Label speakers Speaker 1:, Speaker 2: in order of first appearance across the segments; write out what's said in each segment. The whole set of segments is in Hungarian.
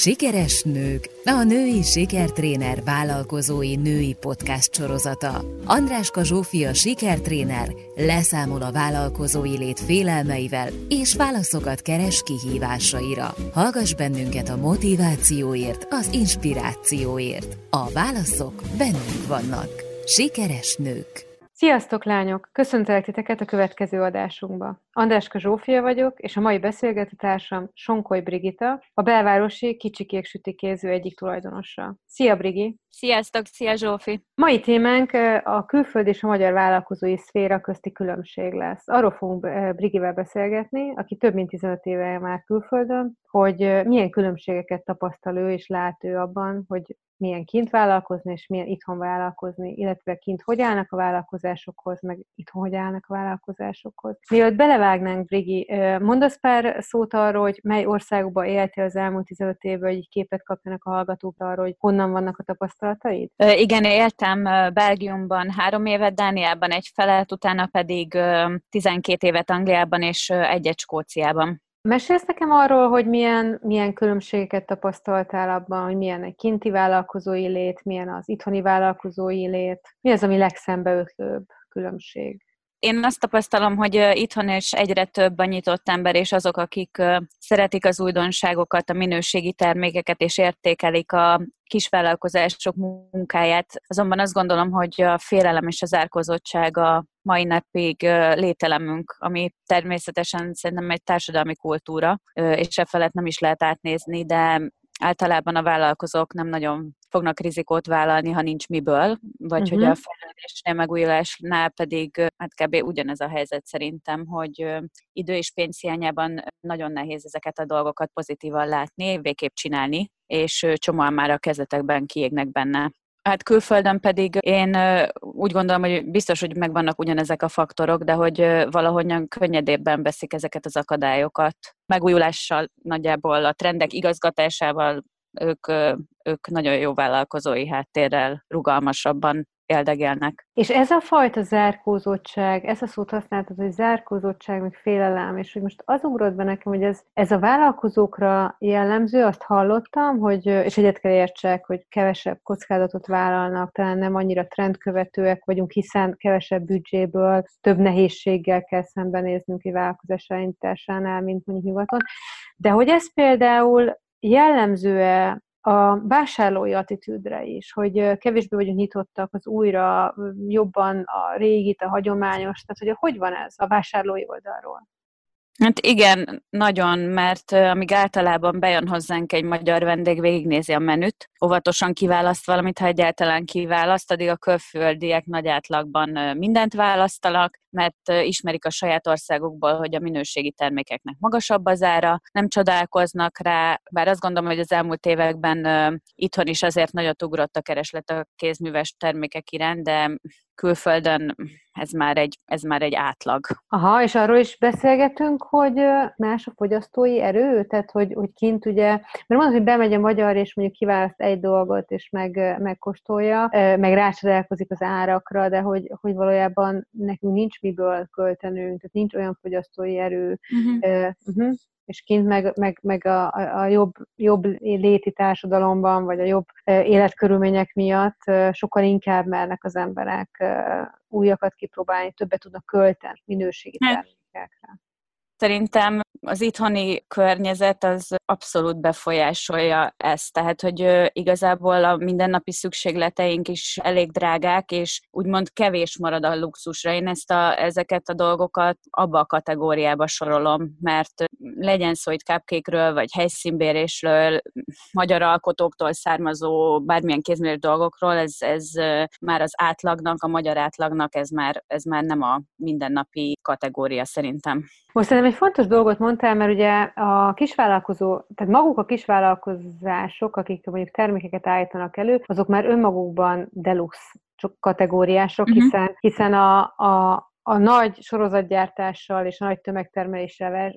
Speaker 1: Sikeres nők, a női sikertréner vállalkozói női podcast sorozata. Andráska Zsófia sikertréner leszámol a vállalkozói lét félelmeivel és válaszokat keres kihívásaira. Hallgass bennünket a motivációért, az inspirációért. A válaszok bennünk vannak. Sikeres nők.
Speaker 2: Sziasztok, lányok! Köszöntelek titeket a következő adásunkba. Andráska Zsófia vagyok, és a mai beszélgetőtársam Sonkoly Brigita, a belvárosi Kicsikék Sütikéző egyik tulajdonosa. Szia, Brigi!
Speaker 3: Sziasztok, szia Zsófi!
Speaker 2: Mai témánk a külföld és a magyar vállalkozói szféra közti különbség lesz. Arról fogunk Brigivel beszélgetni, aki több mint 15 éve már külföldön, hogy milyen különbségeket tapasztal ő és lát ő abban, hogy milyen kint vállalkozni, és milyen itthon vállalkozni, illetve kint hogy állnak a vállalkozásokhoz, meg itthon hogy állnak a vállalkozásokhoz. Mielőtt belevágnánk, Brigi, mondasz pár szót arról, hogy mely országokban éltél az elmúlt 15 évben, hogy képet kapjanak a hallgatók arról, hogy honnan vannak a tapasztalataid?
Speaker 3: Igen, éltem Belgiumban három évet, Dániában egy felet, utána pedig 12 évet Angliában és egyet Skóciában.
Speaker 2: Mesélsz nekem arról, hogy milyen, milyen különbségeket tapasztaltál abban, hogy milyen egy kinti vállalkozói lét, milyen az itthoni vállalkozói lét, mi az, ami legszembeötlőbb különbség?
Speaker 3: Én azt tapasztalom, hogy itthon is egyre több a nyitott ember, és azok, akik szeretik az újdonságokat, a minőségi termékeket, és értékelik a kisvállalkozások munkáját. Azonban azt gondolom, hogy a félelem és az árkozottság a mai napig lételemünk, ami természetesen szerintem egy társadalmi kultúra, és e felett nem is lehet átnézni, de általában a vállalkozók nem nagyon fognak rizikót vállalni, ha nincs miből, vagy uh-huh. hogy a fejlődésnél, megújulásnál pedig hát kb. ugyanez a helyzet szerintem, hogy idő és pénz hiányában nagyon nehéz ezeket a dolgokat pozitívan látni, végképp csinálni, és csomóan már a kezdetekben kiégnek benne. Hát külföldön pedig én úgy gondolom, hogy biztos, hogy megvannak ugyanezek a faktorok, de hogy valahogyan könnyedébben veszik ezeket az akadályokat. Megújulással nagyjából, a trendek igazgatásával ők, ők nagyon jó vállalkozói háttérrel rugalmasabban éldegelnek.
Speaker 2: És ez a fajta zárkózottság, ez a szót használtad, hogy zárkózottság, meg félelem, és hogy most az ugrott be nekem, hogy ez, ez a vállalkozókra jellemző, azt hallottam, hogy, és egyet kell értsek, hogy kevesebb kockázatot vállalnak, talán nem annyira trendkövetőek vagyunk, hiszen kevesebb büdzséből több nehézséggel kell szembenéznünk egy vállalkozás elindításánál, mint mondjuk nyugaton. De hogy ez például jellemző-e a vásárlói attitűdre is, hogy kevésbé vagyunk nyitottak az újra, jobban a régit, a hagyományos, tehát hogy hogy van ez a vásárlói oldalról?
Speaker 3: Hát igen, nagyon, mert amíg általában bejön hozzánk egy magyar vendég, végignézi a menüt, óvatosan kiválaszt valamit, ha egyáltalán kiválaszt, addig a külföldiek nagy átlagban mindent választanak, mert ismerik a saját országukból, hogy a minőségi termékeknek magasabb az ára, nem csodálkoznak rá, bár azt gondolom, hogy az elmúlt években itthon is azért nagyot ugrott a kereslet a kézműves termékek iránt, de külföldön ez már egy, ez már egy átlag.
Speaker 2: Aha, és arról is beszélgetünk, hogy más a fogyasztói erő, tehát hogy, hogy kint ugye, mert mondod, hogy bemegy a magyar, és mondjuk kiválaszt egy dolgot, és meg, megkóstolja, meg rácsodálkozik az árakra, de hogy, hogy valójában nekünk nincs miből költenünk, tehát nincs olyan fogyasztói erő. Uh-huh. Uh-huh és kint meg, meg, meg a, a jobb, jobb léti társadalomban, vagy a jobb életkörülmények miatt sokkal inkább mernek az emberek újakat kipróbálni, többet tudnak költeni minőségi hát, termékekre.
Speaker 3: Szerintem az itthoni környezet az abszolút befolyásolja ezt, tehát hogy igazából a mindennapi szükségleteink is elég drágák, és úgymond kevés marad a luxusra. Én ezt a, ezeket a dolgokat abba a kategóriába sorolom, mert legyen szó itt cupcake vagy helyszínbérésről, magyar alkotóktól származó bármilyen kézműves dolgokról, ez, ez már az átlagnak, a magyar átlagnak ez már, ez már nem a mindennapi kategória szerintem.
Speaker 2: Most szerintem egy fontos dolgot mondtál, mert ugye a kisvállalkozó, tehát maguk a kisvállalkozások, akik mondjuk termékeket állítanak elő, azok már önmagukban deluxe kategóriások, uh-huh. hiszen, hiszen a, a, a nagy sorozatgyártással és a nagy tömegtermeléssel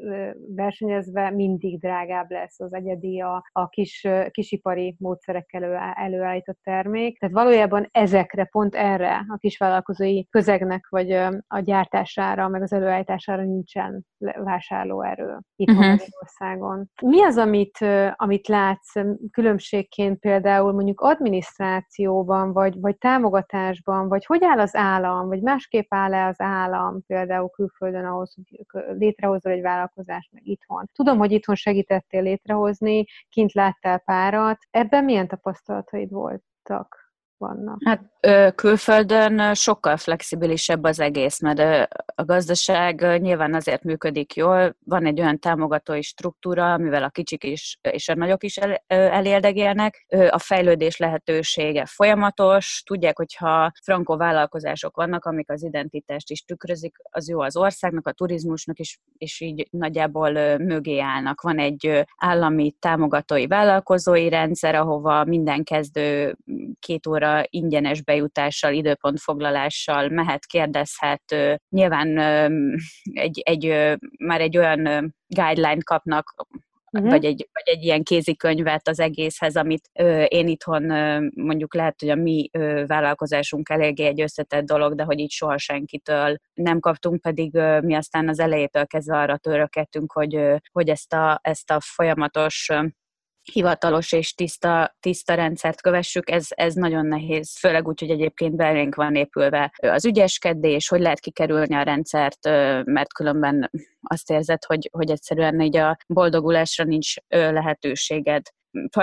Speaker 2: versenyezve mindig drágább lesz az egyedi, a, a kis, kisipari módszerekkel elő, előállított termék. Tehát valójában ezekre, pont erre a kisvállalkozói közegnek, vagy a gyártására, meg az előállítására nincsen vásárlóerő itt uh-huh. Magyarországon. Mi az, amit, amit látsz különbségként például mondjuk adminisztrációban, vagy, vagy támogatásban, vagy hogy áll az állam, vagy másképp áll-e az állam például külföldön ahhoz, hogy létrehozol egy vállalkozást, meg itthon. Tudom, hogy itthon segítettél létrehozni, kint láttál párat. Ebben milyen tapasztalataid voltak? Vannak?
Speaker 3: Hát külföldön sokkal flexibilisebb az egész, mert a gazdaság nyilván azért működik jól, van egy olyan támogatói struktúra, amivel a kicsik is és a nagyok is el, a fejlődés lehetősége folyamatos, tudják, hogyha frankó vállalkozások vannak, amik az identitást is tükrözik, az jó az országnak, a turizmusnak is, és így nagyjából mögé állnak. Van egy állami támogatói vállalkozói rendszer, ahova minden kezdő két óra ingyenes bejutással, időpontfoglalással mehet, kérdezhet. Nyilván egy, egy, már egy olyan guideline kapnak, uh-huh. vagy, egy, vagy egy ilyen kézikönyvet az egészhez, amit ö, én itthon ö, mondjuk lehet, hogy a mi ö, vállalkozásunk eléggé egy összetett dolog, de hogy így soha senkitől nem kaptunk, pedig ö, mi aztán az elejétől kezdve arra törökedtünk, hogy, ö, hogy ezt, a, ezt a folyamatos hivatalos és tiszta, tiszta rendszert kövessük, ez, ez nagyon nehéz, főleg úgy, hogy egyébként belénk van épülve az ügyeskedés, hogy lehet kikerülni a rendszert, mert különben azt érzed, hogy, hogy egyszerűen így a boldogulásra nincs lehetőséged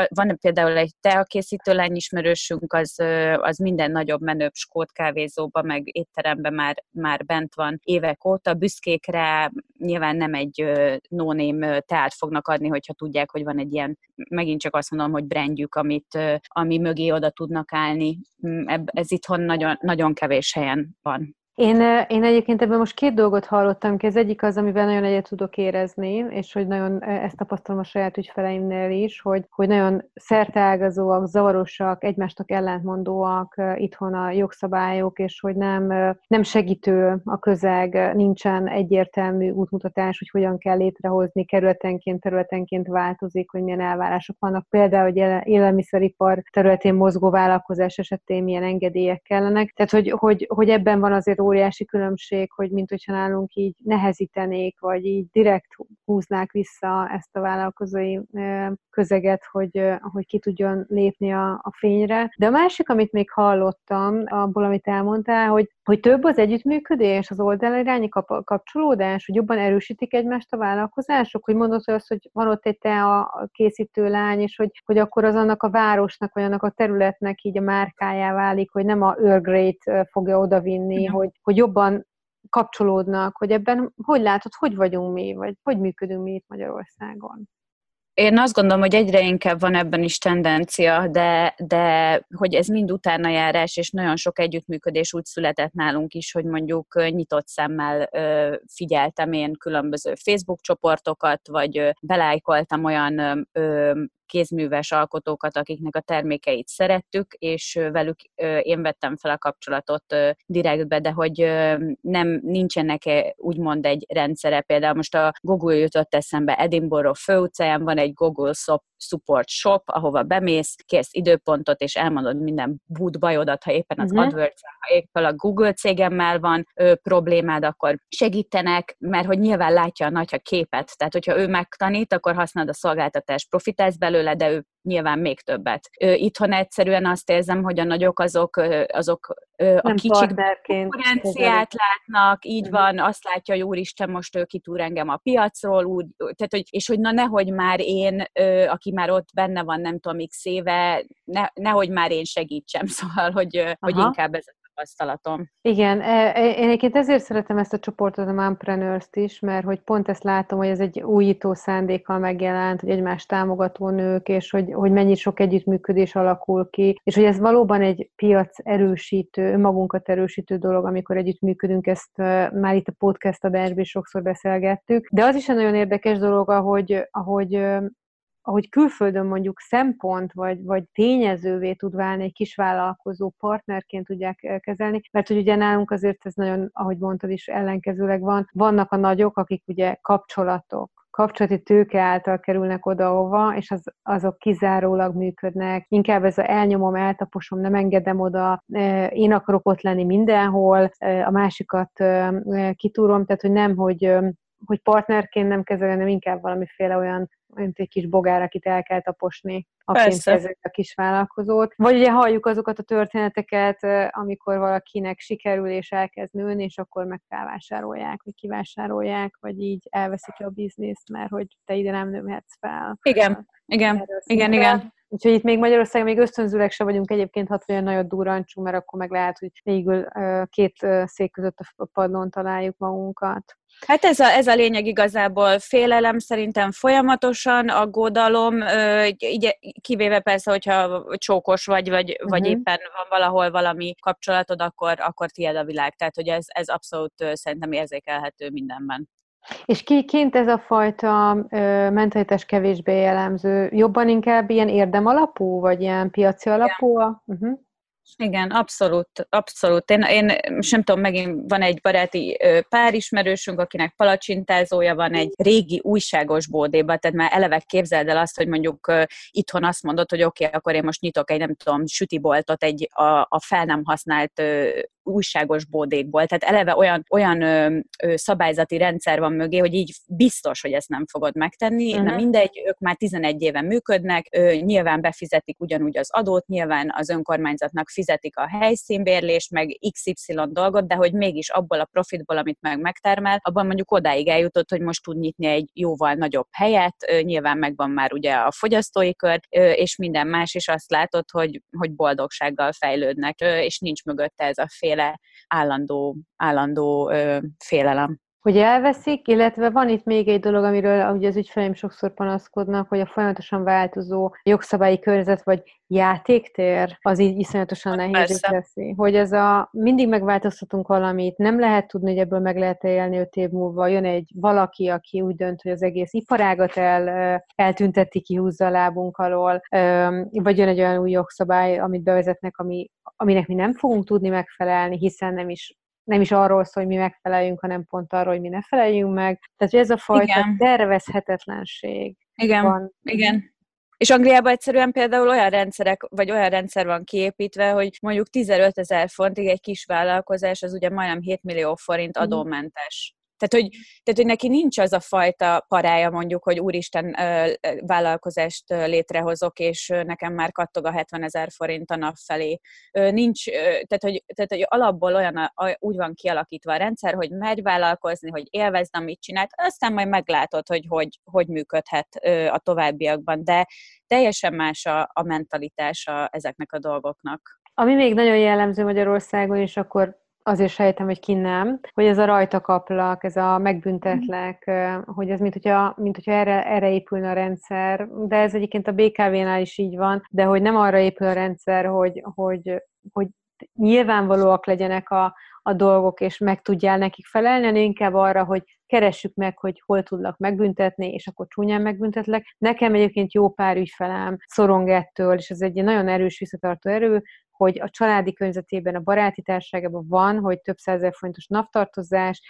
Speaker 3: van például egy teakészítő lány ismerősünk, az, az minden nagyobb menőbb skót kávézóba, meg étteremben már, már bent van évek óta. Büszkékre nyilván nem egy no-name teát fognak adni, hogyha tudják, hogy van egy ilyen, megint csak azt mondom, hogy brandjük, amit, ami mögé oda tudnak állni. Mm, ez itthon nagyon, nagyon kevés helyen van.
Speaker 2: Én, én egyébként ebben most két dolgot hallottam ki. Az egyik az, amivel nagyon egyet tudok érezni, és hogy nagyon ezt tapasztalom a saját ügyfeleimnél is, hogy, hogy nagyon szerteágazóak, zavarosak, egymásnak ellentmondóak itthon a jogszabályok, és hogy nem, nem segítő a közeg, nincsen egyértelmű útmutatás, hogy hogyan kell létrehozni, kerületenként, területenként változik, hogy milyen elvárások vannak. Például, hogy élelmiszeripar területén mozgó vállalkozás esetén milyen engedélyek kellenek. Tehát, hogy, hogy, hogy ebben van azért óriási különbség, hogy mint hogyha nálunk így nehezítenék, vagy így direkt húznák vissza ezt a vállalkozói közeget, hogy, hogy ki tudjon lépni a, a fényre. De a másik, amit még hallottam abból, amit elmondtál, hogy, hogy több az együttműködés, az oldalirányi kap, kapcsolódás, hogy jobban erősítik egymást a vállalkozások, hogy mondod hogy az, hogy van ott egy te a készítő lány, és hogy, hogy akkor az annak a városnak, vagy annak a területnek így a márkájá válik, hogy nem a Earl Grey-t fogja odavinni, hogy, hogy jobban kapcsolódnak, hogy ebben hogy látod, hogy vagyunk mi, vagy hogy működünk mi itt Magyarországon?
Speaker 3: Én azt gondolom, hogy egyre inkább van ebben is tendencia, de, de hogy ez mind utána járás, és nagyon sok együttműködés úgy született nálunk is, hogy mondjuk nyitott szemmel figyeltem én különböző Facebook csoportokat, vagy belájkoltam olyan kézműves alkotókat, akiknek a termékeit szerettük, és velük én vettem fel a kapcsolatot direktbe, de hogy nem nincsenek -e úgymond egy rendszere. Például most a Google jutott eszembe, Edinburgh főutcáján van egy Google Support Shop, ahova bemész, kérsz időpontot, és elmondod minden bút bajodat, ha éppen az uh-huh. AdWords, ha éppen a Google cégemmel van ö, problémád, akkor segítenek, mert hogy nyilván látja a nagy a képet, tehát hogyha ő megtanít, akkor használod a szolgáltatást, profitálsz belőle, de ő nyilván még többet. Itthon egyszerűen azt érzem, hogy a nagyok azok, azok a kicsik konkurenciát látnak, így uh-huh. van, azt látja, hogy úristen, most ő kitúr engem a piacról, úgy, tehát, hogy, és hogy na nehogy már én, aki már ott benne van nem tudom, x éve, ne, nehogy már én segítsem, szóval, hogy, hogy inkább ez tapasztalatom.
Speaker 2: Igen, e, e, én egyébként ezért szeretem ezt a csoportot, a Mompreneurs-t is, mert hogy pont ezt látom, hogy ez egy újító szándékkal megjelent, hogy egymást támogató nők, és hogy, hogy mennyi sok együttműködés alakul ki, és hogy ez valóban egy piac erősítő, magunkat erősítő dolog, amikor együttműködünk, ezt már itt a podcast adásban is sokszor beszélgettük. De az is egy nagyon érdekes dolog, ahogy, ahogy ahogy külföldön mondjuk szempont vagy, vagy tényezővé tud válni egy kisvállalkozó partnerként tudják kezelni, mert hogy ugye nálunk azért ez nagyon, ahogy mondtad is, ellenkezőleg van. Vannak a nagyok, akik ugye kapcsolatok, kapcsolati tőke által kerülnek oda-hova, és az, azok kizárólag működnek. Inkább ez a elnyomom, eltaposom, nem engedem oda, én akarok ott lenni mindenhol, a másikat kitúrom, tehát hogy nem, hogy hogy partnerként nem kezelni, hanem inkább valamiféle olyan mint egy kis bogár, akit el kell taposni, aként kezeli a kis vállalkozót. Vagy ugye halljuk azokat a történeteket, amikor valakinek sikerül és elkezd nőni, és akkor meg felvásárolják, vagy kivásárolják, vagy így elveszik a bizniszt, mert hogy te ide nem nőhetsz fel.
Speaker 3: Igen, igen, igen, igen.
Speaker 2: Úgyhogy itt még Magyarországon még ösztönzőleg se vagyunk egyébként hat olyan nagyon durrancsú, mert akkor meg lehet, hogy végül két szék között a padlón találjuk magunkat.
Speaker 3: Hát ez a, ez a lényeg igazából. Félelem szerintem folyamatosan, aggódalom, így, kivéve persze, hogyha csókos vagy, vagy, uh-huh. vagy éppen van valahol valami kapcsolatod, akkor, akkor tiéd a világ. Tehát, hogy ez, ez abszolút szerintem érzékelhető mindenben.
Speaker 2: És kiként ez a fajta ö, mentalitás kevésbé jellemző? Jobban inkább ilyen érdem alapú, vagy ilyen piaci alapú? Uh-huh.
Speaker 3: Igen, abszolút, abszolút. Én, én sem tudom, megint van egy baráti párismerősünk, akinek palacsintázója van egy régi újságos bódéba, tehát már eleve képzeld el azt, hogy mondjuk itthon azt mondod, hogy oké, okay, akkor én most nyitok egy, nem tudom, sütiboltot egy a, a fel nem használt újságos bódékból. Tehát eleve olyan, olyan ö, ö, szabályzati rendszer van mögé, hogy így biztos, hogy ezt nem fogod megtenni. Uh-huh. Na mindegy, ők már 11 éve működnek, ö, nyilván befizetik ugyanúgy az adót, nyilván az önkormányzatnak fizetik a helyszínbérlést, meg XY dolgot, de hogy mégis abból a profitból, amit meg megtermel, abban mondjuk odáig eljutott, hogy most tud nyitni egy jóval nagyobb helyet, ö, nyilván megvan már ugye a fogyasztói kör, ö, és minden más, és azt látod, hogy, hogy boldogsággal fejlődnek, ö, és nincs mögötte ez a fél mindenféle állandó, állandó ö, félelem
Speaker 2: hogy elveszik, illetve van itt még egy dolog, amiről ugye az ügyfeleim sokszor panaszkodnak, hogy a folyamatosan változó jogszabályi környezet vagy játéktér az így iszonyatosan nehéz teszi. Hogy ez a mindig megváltoztatunk valamit, nem lehet tudni, hogy ebből meg lehet élni öt év múlva. Jön egy valaki, aki úgy dönt, hogy az egész iparágat el, eltünteti, kihúzza a lábunk alól, vagy jön egy olyan új jogszabály, amit bevezetnek, ami, aminek mi nem fogunk tudni megfelelni, hiszen nem is nem is arról szól, hogy mi megfeleljünk, hanem pont arról, hogy mi ne feleljünk meg. Tehát, hogy ez a fajta Igen. tervezhetetlenség
Speaker 3: Igen. van. Igen. És Angliában egyszerűen például olyan rendszerek, vagy olyan rendszer van kiépítve, hogy mondjuk 15 ezer fontig egy kis vállalkozás, az ugye majdnem 7 millió forint mhm. adómentes. Tehát hogy, tehát, hogy neki nincs az a fajta parája mondjuk, hogy úristen vállalkozást létrehozok, és nekem már kattog a 70 ezer forint a nap felé. Nincs, tehát hogy, tehát, hogy alapból olyan, úgy van kialakítva a rendszer, hogy megy vállalkozni, hogy élvezd, amit csinált, aztán majd meglátod, hogy hogy, hogy működhet a továbbiakban, de teljesen más a, a mentalitása ezeknek a dolgoknak.
Speaker 2: Ami még nagyon jellemző Magyarországon, és akkor azért sejtem, hogy ki nem, hogy ez a rajta kaplak, ez a megbüntetlek, hogy ez mint hogyha, mint hogyha erre, erre épülne a rendszer, de ez egyébként a BKV-nál is így van, de hogy nem arra épül a rendszer, hogy, hogy, hogy nyilvánvalóak legyenek a, a dolgok, és meg tudjál nekik felelni, hanem inkább arra, hogy keressük meg, hogy hol tudlak megbüntetni, és akkor csúnyán megbüntetlek. Nekem egyébként jó pár ügyfelem szorong ettől, és ez egy nagyon erős visszatartó erő, hogy a családi környezetében, a baráti társágában van, hogy több százezer forintos naptartozás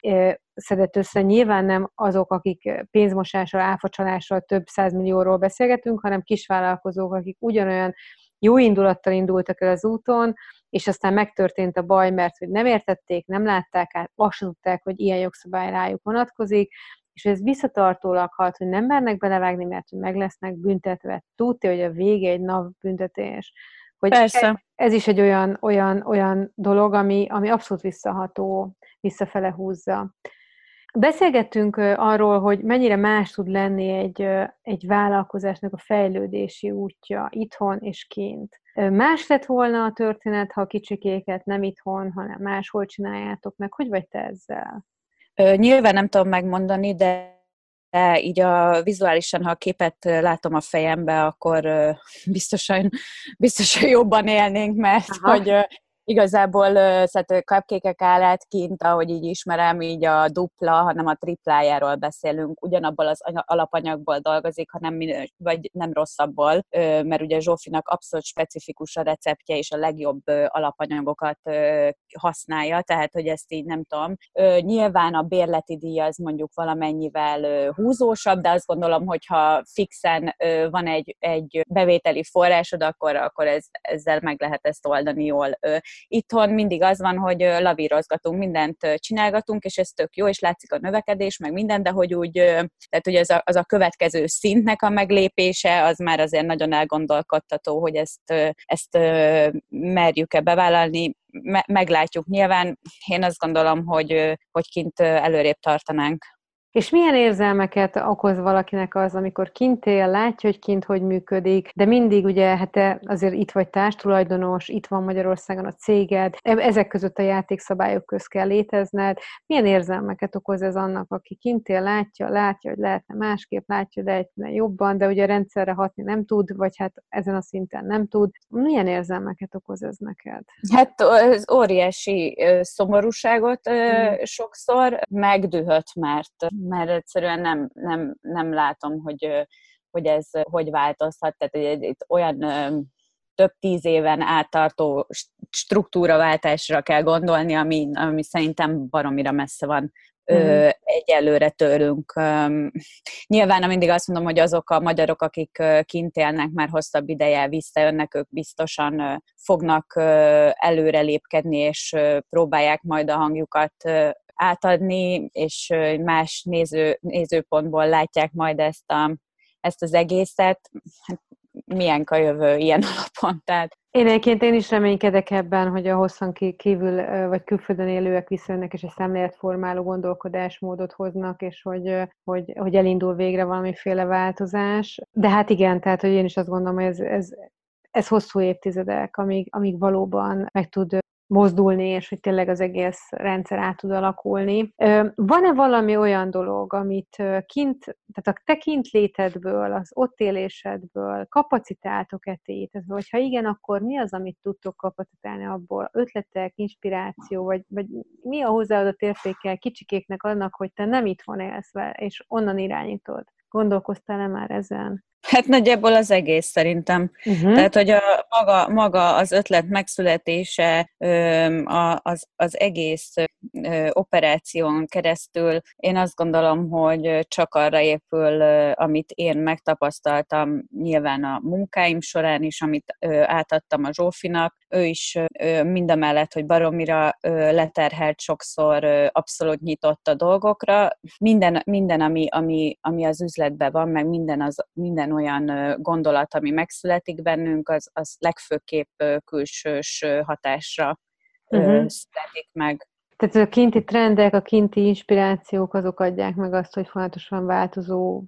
Speaker 2: szedett össze. Nyilván nem azok, akik pénzmosással, áfacsalással több százmillióról beszélgetünk, hanem kisvállalkozók, akik ugyanolyan jó indulattal indultak el az úton, és aztán megtörtént a baj, mert hogy nem értették, nem látták át, azt tudták, hogy ilyen jogszabály rájuk vonatkozik, és ez visszatartólag halt, hogy nem mernek belevágni, mert hogy meg lesznek büntetve. Tudja, hogy a vége egy nap büntetés. Hogy Persze. Ez, is egy olyan, olyan, olyan dolog, ami, ami abszolút visszaható, visszafele húzza. Beszélgettünk arról, hogy mennyire más tud lenni egy, egy vállalkozásnak a fejlődési útja itthon és kint. Más lett volna a történet, ha a kicsikéket nem itthon, hanem máshol csináljátok meg. Hogy vagy te ezzel?
Speaker 3: Nyilván nem tudom megmondani, de de így a vizuálisan, ha a képet látom a fejembe, akkor biztosan, biztosan jobban élnénk, mert Aha. hogy Igazából szóval cupcake állát kint, ahogy így ismerem, így a dupla, hanem a triplájáról beszélünk, ugyanabból az alapanyagból dolgozik, hanem minős, vagy nem rosszabbból, mert ugye Zsófinak abszolút specifikus a receptje, és a legjobb alapanyagokat használja, tehát hogy ezt így nem tudom. Nyilván a bérleti díj az mondjuk valamennyivel húzósabb, de azt gondolom, hogyha fixen van egy, egy bevételi forrásod, akkor, akkor ez, ezzel meg lehet ezt oldani jól. Itthon mindig az van, hogy lavírozgatunk, mindent csinálgatunk, és ez tök jó, és látszik a növekedés, meg minden, de hogy úgy, tehát hogy az a, az a következő szintnek a meglépése, az már azért nagyon elgondolkodtató, hogy ezt, ezt merjük-e bevállalni, me, meglátjuk. Nyilván én azt gondolom, hogy, hogy kint előrébb tartanánk.
Speaker 2: És milyen érzelmeket okoz valakinek az, amikor kint él, látja, hogy kint hogy működik, de mindig ugye, hát te azért itt vagy társtulajdonos, itt van Magyarországon a céged, e-, ezek között a játékszabályok köz kell létezned. Milyen érzelmeket okoz ez annak, aki kint él, látja, látja, hogy lehetne másképp, látja, de lehetne jobban, de ugye a rendszerre hatni nem tud, vagy hát ezen a szinten nem tud. Milyen érzelmeket okoz ez neked?
Speaker 3: Hát az óriási szomorúságot hmm. sokszor megdühött, mert mert egyszerűen nem, nem, nem látom, hogy, hogy ez hogy változhat. Tehát hogy itt olyan több tíz éven áttartó struktúraváltásra kell gondolni, ami, ami szerintem baromira messze van mm. egyelőre tőlünk. Nyilván mindig azt mondom, hogy azok a magyarok, akik kint élnek már hosszabb ideje, visszajönnek, ők biztosan fognak előrelépkedni, és próbálják majd a hangjukat átadni, és más néző, nézőpontból látják majd ezt, a, ezt az egészet. Hát, milyen a jövő ilyen alapon? Tehát
Speaker 2: én egyébként én is reménykedek ebben, hogy a hosszan kívül vagy külföldön élőek visszajönnek, és egy szemléletformáló gondolkodásmódot hoznak, és hogy, hogy, hogy elindul végre valamiféle változás. De hát igen, tehát hogy én is azt gondolom, hogy ez, ez, ez hosszú évtizedek, amíg, amíg valóban meg tud mozdulni, és hogy tényleg az egész rendszer át tud alakulni. Van-e valami olyan dolog, amit kint, tehát a te kintlétedből, az ott élésedből kapacitáltok-e tétezve, vagy ha igen, akkor mi az, amit tudtok kapacitálni abból? Ötletek, inspiráció, vagy, vagy mi a hozzáadott értéke kicsikéknek annak, hogy te nem itthon élsz, és onnan irányítod? Gondolkoztál-e már ezen?
Speaker 3: Hát nagyjából az egész szerintem. Uh-huh. Tehát, hogy a maga, maga az ötlet megszületése, az, az egész operáción keresztül én azt gondolom, hogy csak arra épül, amit én megtapasztaltam nyilván a munkáim során is, amit átadtam a Zsófinak. Ő is mindamellett, hogy baromira leterhelt sokszor, abszolút nyitott a dolgokra. Minden, minden ami, ami, ami az üzletben van, meg minden, az, minden olyan gondolat, ami megszületik bennünk, az, az legfőképp külsős hatásra uh-huh. születik meg.
Speaker 2: Tehát a kinti trendek, a kinti inspirációk, azok adják meg azt, hogy folyamatosan változó,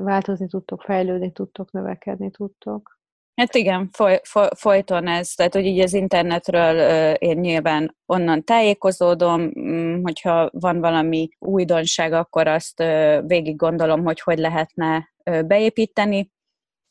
Speaker 2: változni tudtok, fejlődni tudtok, növekedni tudtok.
Speaker 3: Hát igen, foly, foly, folyton ez, tehát hogy így az internetről én nyilván onnan tájékozódom, mm, hogyha van valami újdonság, akkor azt végig gondolom, hogy hogy lehetne beépíteni,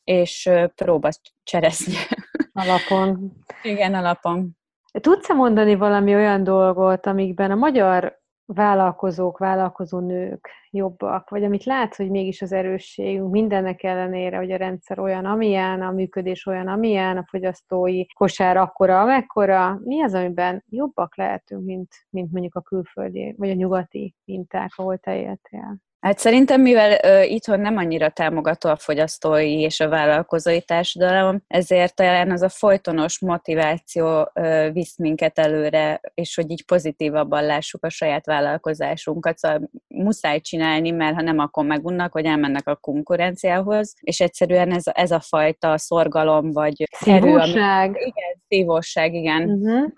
Speaker 3: és próba csereszni.
Speaker 2: Alapon.
Speaker 3: igen, alapon.
Speaker 2: Tudsz-e mondani valami olyan dolgot, amikben a magyar vállalkozók, vállalkozó nők jobbak, vagy amit látsz, hogy mégis az erősségünk mindennek ellenére, hogy a rendszer olyan, amilyen, a működés olyan, amilyen, a fogyasztói kosár akkora, amekkora, mi az, amiben jobbak lehetünk, mint, mint mondjuk a külföldi, vagy a nyugati minták, ahol te éltél?
Speaker 3: Hát szerintem, mivel uh, itthon nem annyira támogató a fogyasztói és a vállalkozói társadalom, ezért talán az a folytonos motiváció uh, visz minket előre, és hogy így pozitívabban lássuk a saját vállalkozásunkat. Szóval muszáj csinálni, mert ha nem, akkor megunnak, vagy elmennek a konkurenciához, és egyszerűen ez, ez a fajta szorgalom, vagy
Speaker 2: szívóság. Ami,
Speaker 3: igen, szívóság, igen, uh-huh.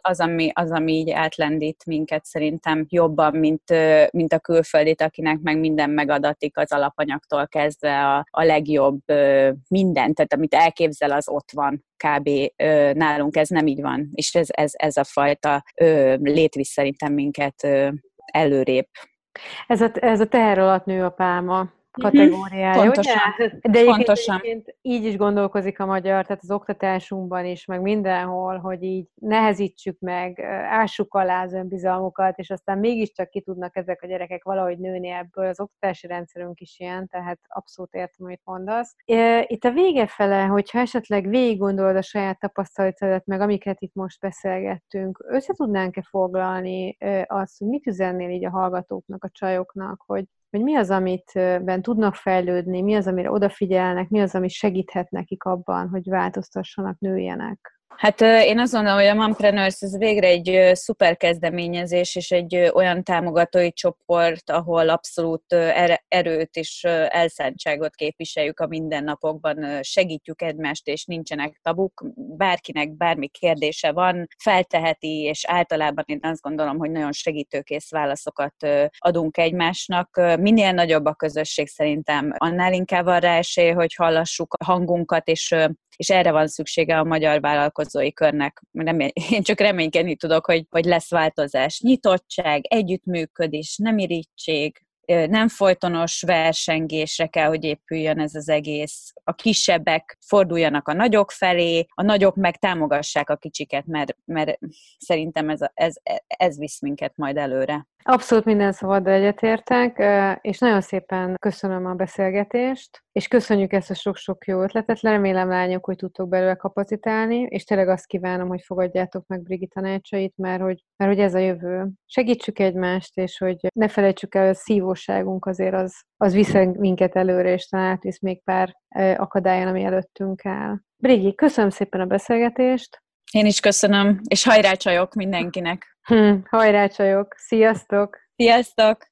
Speaker 3: az, ami, az, ami így átlendít minket szerintem jobban, mint, mint a külföldit, akinek meg meg minden megadatik az alapanyagtól kezdve a, a legjobb minden, tehát amit elképzel, az ott van kb. nálunk ez nem így van, és ez, ez, ez a fajta létvisz szerintem minket előrébb.
Speaker 2: Ez a, ez a teher alatt nő a pálma kategóriája,
Speaker 3: Pontosan.
Speaker 2: ugye? De egyébként,
Speaker 3: Pontosan.
Speaker 2: egyébként így is gondolkozik a magyar, tehát az oktatásunkban is, meg mindenhol, hogy így nehezítsük meg, ássuk alá az önbizalmukat, és aztán mégiscsak ki tudnak ezek a gyerekek valahogy nőni ebből. Az oktatási rendszerünk is ilyen, tehát abszolút értem, amit mondasz. Itt a vége fele, hogyha esetleg végig gondolod a saját tapasztalatodat, meg amiket itt most beszélgettünk, össze tudnánk-e foglalni azt, hogy mit üzennél így a hallgatóknak, a csajoknak, hogy hogy mi az, amit ben tudnak fejlődni, mi az, amire odafigyelnek, mi az, ami segíthet nekik abban, hogy változtassanak, nőjenek.
Speaker 3: Hát én azt gondolom, hogy a Mompreneurs ez végre egy szuper kezdeményezés, és egy olyan támogatói csoport, ahol abszolút erőt és elszántságot képviseljük a mindennapokban, segítjük egymást, és nincsenek tabuk. Bárkinek bármi kérdése van, felteheti, és általában én azt gondolom, hogy nagyon segítőkész válaszokat adunk egymásnak. Minél nagyobb a közösség szerintem, annál inkább van rá esély, hogy hallassuk a hangunkat, és és erre van szüksége a magyar vállalkozói körnek. Remény, én csak reménykedni tudok, hogy, hogy lesz változás. Nyitottság, együttműködés, nem irítség, nem folytonos versengésre kell, hogy épüljön ez az egész. A kisebbek forduljanak a nagyok felé, a nagyok meg támogassák a kicsiket, mert, mert szerintem ez, ez, ez visz minket majd előre.
Speaker 2: Abszolút minden szabaddal egyetértek, és nagyon szépen köszönöm a beszélgetést, és köszönjük ezt a sok-sok jó ötletet. Remélem, lányok, hogy tudtok belőle kapacitálni, és tényleg azt kívánom, hogy fogadjátok meg Brigitta tanácsait, mert hogy, mert hogy ez a jövő. Segítsük egymást, és hogy ne felejtsük el, hogy a szívóságunk azért az, az visz minket előre, és talán átvisz még pár akadályon, ami előttünk áll. Brigi, köszönöm szépen a beszélgetést.
Speaker 3: Én is köszönöm, és hajrá csajok mindenkinek!
Speaker 2: Hm, hajrá csajok! Sziasztok!
Speaker 3: Sziasztok!